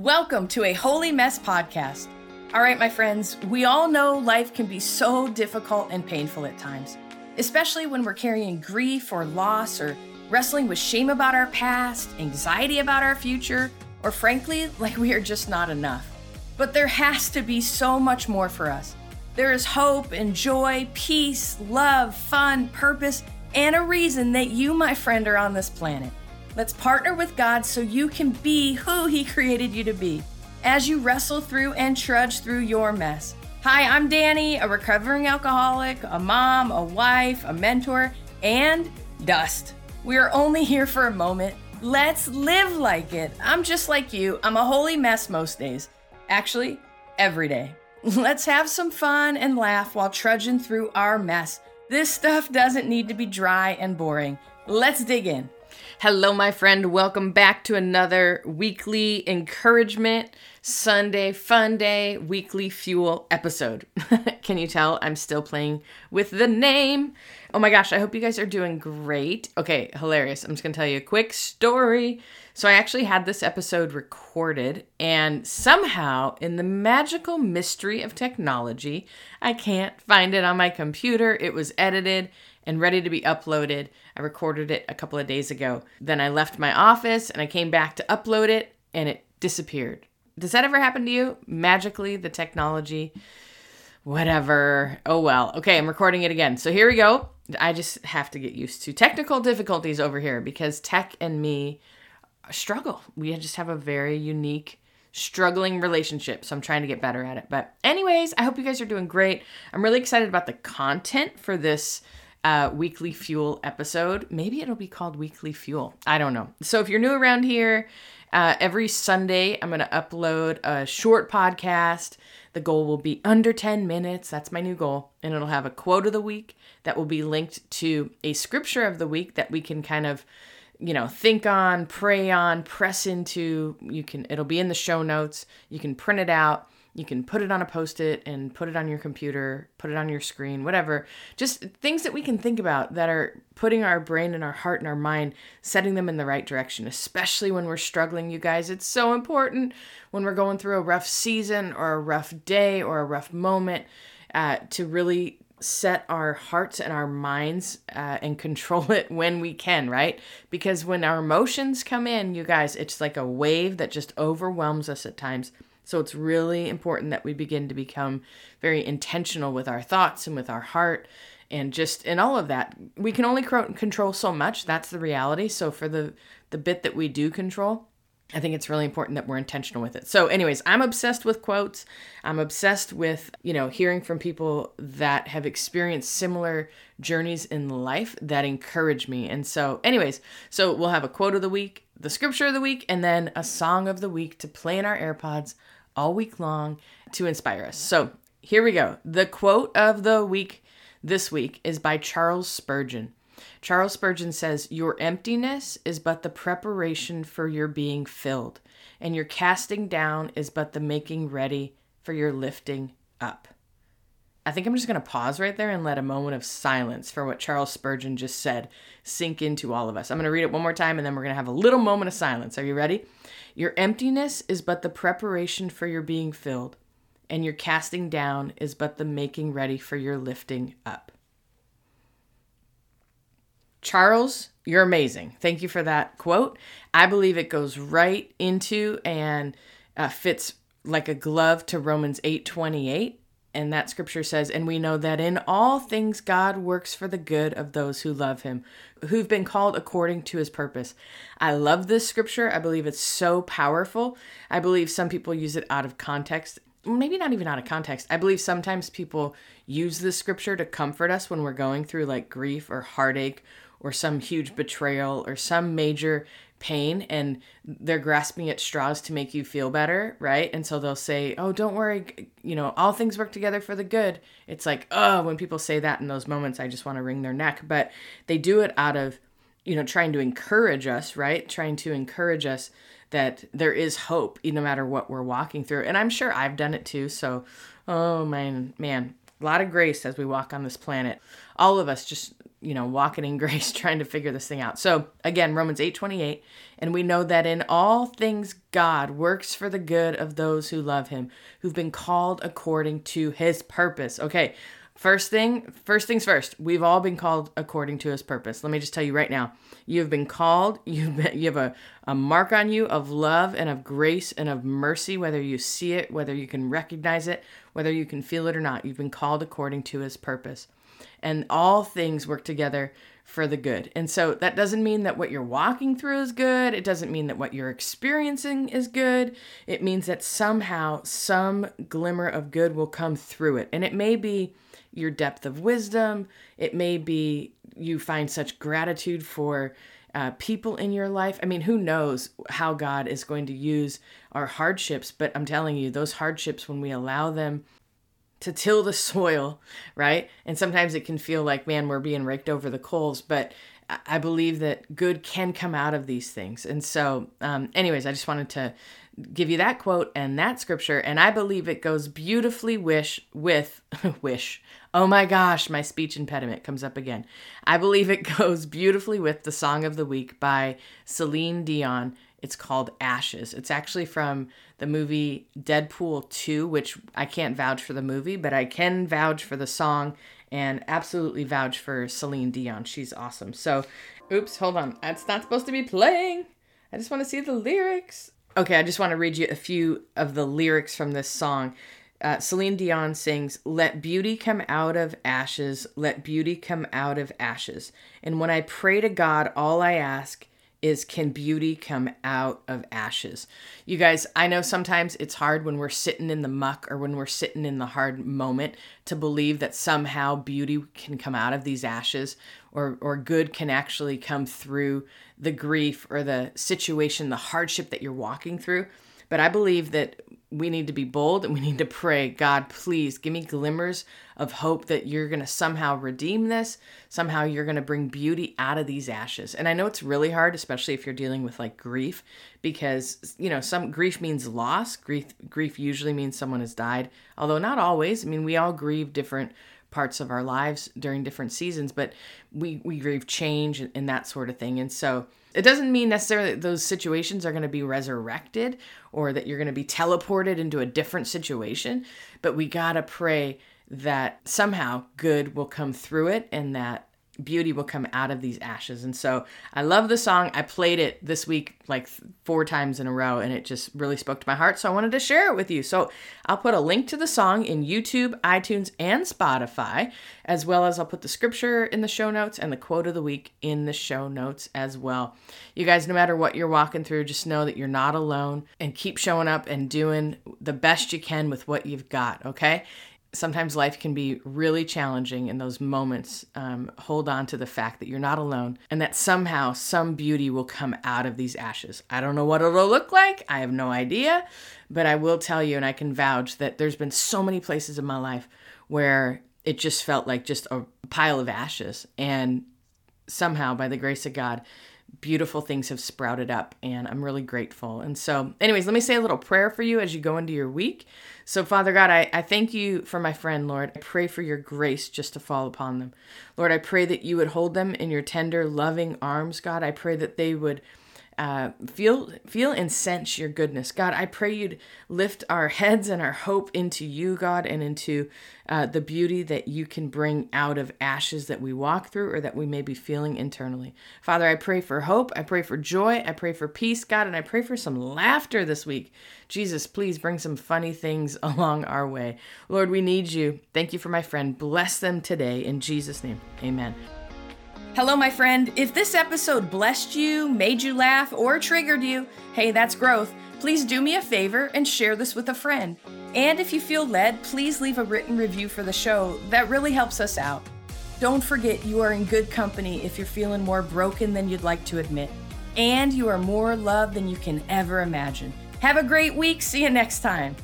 Welcome to a Holy Mess podcast. All right, my friends, we all know life can be so difficult and painful at times, especially when we're carrying grief or loss or wrestling with shame about our past, anxiety about our future, or frankly, like we are just not enough. But there has to be so much more for us. There is hope and joy, peace, love, fun, purpose, and a reason that you, my friend, are on this planet. Let's partner with God so you can be who He created you to be as you wrestle through and trudge through your mess. Hi, I'm Dani, a recovering alcoholic, a mom, a wife, a mentor, and dust. We are only here for a moment. Let's live like it. I'm just like you. I'm a holy mess most days. Actually, every day. Let's have some fun and laugh while trudging through our mess. This stuff doesn't need to be dry and boring. Let's dig in. Hello, my friend. Welcome back to another weekly encouragement Sunday fun day weekly fuel episode. Can you tell I'm still playing with the name? Oh my gosh, I hope you guys are doing great. Okay, hilarious. I'm just gonna tell you a quick story. So, I actually had this episode recorded, and somehow, in the magical mystery of technology, I can't find it on my computer. It was edited and ready to be uploaded. I recorded it a couple of days ago. Then I left my office and I came back to upload it and it disappeared. Does that ever happen to you? Magically, the technology, whatever. Oh well. Okay, I'm recording it again. So here we go. I just have to get used to technical difficulties over here because tech and me struggle. We just have a very unique struggling relationship. So I'm trying to get better at it. But, anyways, I hope you guys are doing great. I'm really excited about the content for this uh, weekly fuel episode. Maybe it'll be called weekly fuel. I don't know. So if you're new around here, uh, every Sunday I'm going to upload a short podcast. The goal will be under 10 minutes. That's my new goal. And it'll have a quote of the week that will be linked to a scripture of the week that we can kind of you know think on pray on press into you can it'll be in the show notes you can print it out you can put it on a post it and put it on your computer, put it on your screen, whatever. Just things that we can think about that are putting our brain and our heart and our mind, setting them in the right direction, especially when we're struggling, you guys. It's so important when we're going through a rough season or a rough day or a rough moment uh, to really set our hearts and our minds uh, and control it when we can, right? Because when our emotions come in, you guys, it's like a wave that just overwhelms us at times. So it's really important that we begin to become very intentional with our thoughts and with our heart and just in all of that. We can only control so much. That's the reality. So for the the bit that we do control, I think it's really important that we're intentional with it. So, anyways, I'm obsessed with quotes. I'm obsessed with, you know, hearing from people that have experienced similar journeys in life that encourage me. And so, anyways, so we'll have a quote of the week, the scripture of the week, and then a song of the week to play in our AirPods all week long to inspire us. So here we go. The quote of the week this week is by Charles Spurgeon. Charles Spurgeon says, Your emptiness is but the preparation for your being filled, and your casting down is but the making ready for your lifting up. I think I'm just going to pause right there and let a moment of silence for what Charles Spurgeon just said sink into all of us. I'm going to read it one more time and then we're going to have a little moment of silence. Are you ready? Your emptiness is but the preparation for your being filled, and your casting down is but the making ready for your lifting up. Charles, you're amazing. Thank you for that quote. I believe it goes right into and uh, fits like a glove to Romans 8:28 and that scripture says, And we know that in all things God works for the good of those who love him, who've been called according to his purpose. I love this scripture. I believe it's so powerful. I believe some people use it out of context. Maybe not even out of context. I believe sometimes people use this scripture to comfort us when we're going through like grief or heartache or some huge betrayal or some major pain and they're grasping at straws to make you feel better, right? And so they'll say, "Oh, don't worry, you know, all things work together for the good." It's like, "Oh, when people say that in those moments, I just want to wring their neck." But they do it out of, you know, trying to encourage us, right? Trying to encourage us that there is hope no matter what we're walking through. And I'm sure I've done it too. So, oh man, man, a lot of grace as we walk on this planet. All of us just you know, walking in grace, trying to figure this thing out. So again, Romans 8 28, and we know that in all things God works for the good of those who love him, who've been called according to his purpose. Okay, First thing, first things first. We've all been called according to his purpose. Let me just tell you right now. You have been called. You've been, you have a, a mark on you of love and of grace and of mercy, whether you see it, whether you can recognize it, whether you can feel it or not. You've been called according to his purpose. And all things work together for the good. And so that doesn't mean that what you're walking through is good. It doesn't mean that what you're experiencing is good. It means that somehow some glimmer of good will come through it. And it may be your depth of wisdom. It may be you find such gratitude for uh, people in your life. I mean, who knows how God is going to use our hardships, but I'm telling you, those hardships, when we allow them to till the soil, right? And sometimes it can feel like, man, we're being raked over the coals, but I believe that good can come out of these things. And so, um, anyways, I just wanted to give you that quote and that scripture and i believe it goes beautifully wish with wish oh my gosh my speech impediment comes up again i believe it goes beautifully with the song of the week by celine dion it's called ashes it's actually from the movie deadpool 2 which i can't vouch for the movie but i can vouch for the song and absolutely vouch for celine dion she's awesome so oops hold on that's not supposed to be playing I just want to see the lyrics. Okay, I just want to read you a few of the lyrics from this song. Uh, Celine Dion sings, Let beauty come out of ashes, let beauty come out of ashes. And when I pray to God, all I ask is, Can beauty come out of ashes? You guys, I know sometimes it's hard when we're sitting in the muck or when we're sitting in the hard moment to believe that somehow beauty can come out of these ashes or, or good can actually come through the grief or the situation, the hardship that you're walking through. But I believe that we need to be bold and we need to pray, God, please give me glimmers of hope that you're going to somehow redeem this. Somehow you're going to bring beauty out of these ashes. And I know it's really hard, especially if you're dealing with like grief, because, you know, some grief means loss. Grief, grief usually means someone has died, although not always. I mean, we all grieve different parts of our lives during different seasons, but we, we grieve change and, and that sort of thing. And so it doesn't mean necessarily that those situations are going to be resurrected or that you're going to be teleported into a different situation, but we got to pray that somehow good will come through it and that beauty will come out of these ashes. And so I love the song. I played it this week like four times in a row and it just really spoke to my heart. So I wanted to share it with you. So I'll put a link to the song in YouTube, iTunes, and Spotify, as well as I'll put the scripture in the show notes and the quote of the week in the show notes as well. You guys, no matter what you're walking through, just know that you're not alone and keep showing up and doing the best you can with what you've got, okay? Sometimes life can be really challenging in those moments um, hold on to the fact that you're not alone and that somehow some beauty will come out of these ashes. I don't know what it'll look like. I have no idea but i will tell you and i can vouch that there's been so many places in my life where it just felt like just a pile of ashes. And somehow by the grace of god beautiful things have sprouted up and I'm really grateful. And so, anyways, let me say a little prayer for you as you go into your week. So, Father God, I, I thank you for my friend, Lord. I pray for your grace just to fall upon them. Lord, I pray that you would hold them in your tender, loving arms, God. I pray that they would uh, feel feel and sense your goodness. God i pray you'd lift our heads and our hope into you god and into uh, the beauty that you can bring out of ashes that we walk through or that we may be feeling internally. Father i pray for hope. I pray for joy. I pray for peace god and i pray for some laughter this week. Jesus please bring some funny things along our way. Lord we need you. Thank you for my friend. Bless them today. In jesus name amen Hello, my friend. If this episode blessed you, made you laugh, or triggered you, hey, that's growth. Please do me a favor and share this with a friend. And if you feel led, please leave a written review for the show. That really helps us out. Don't forget you are in good company if you're feeling more broken than you'd like to admit. And you are more loved than you can ever imagine. Have a great week. See you next time.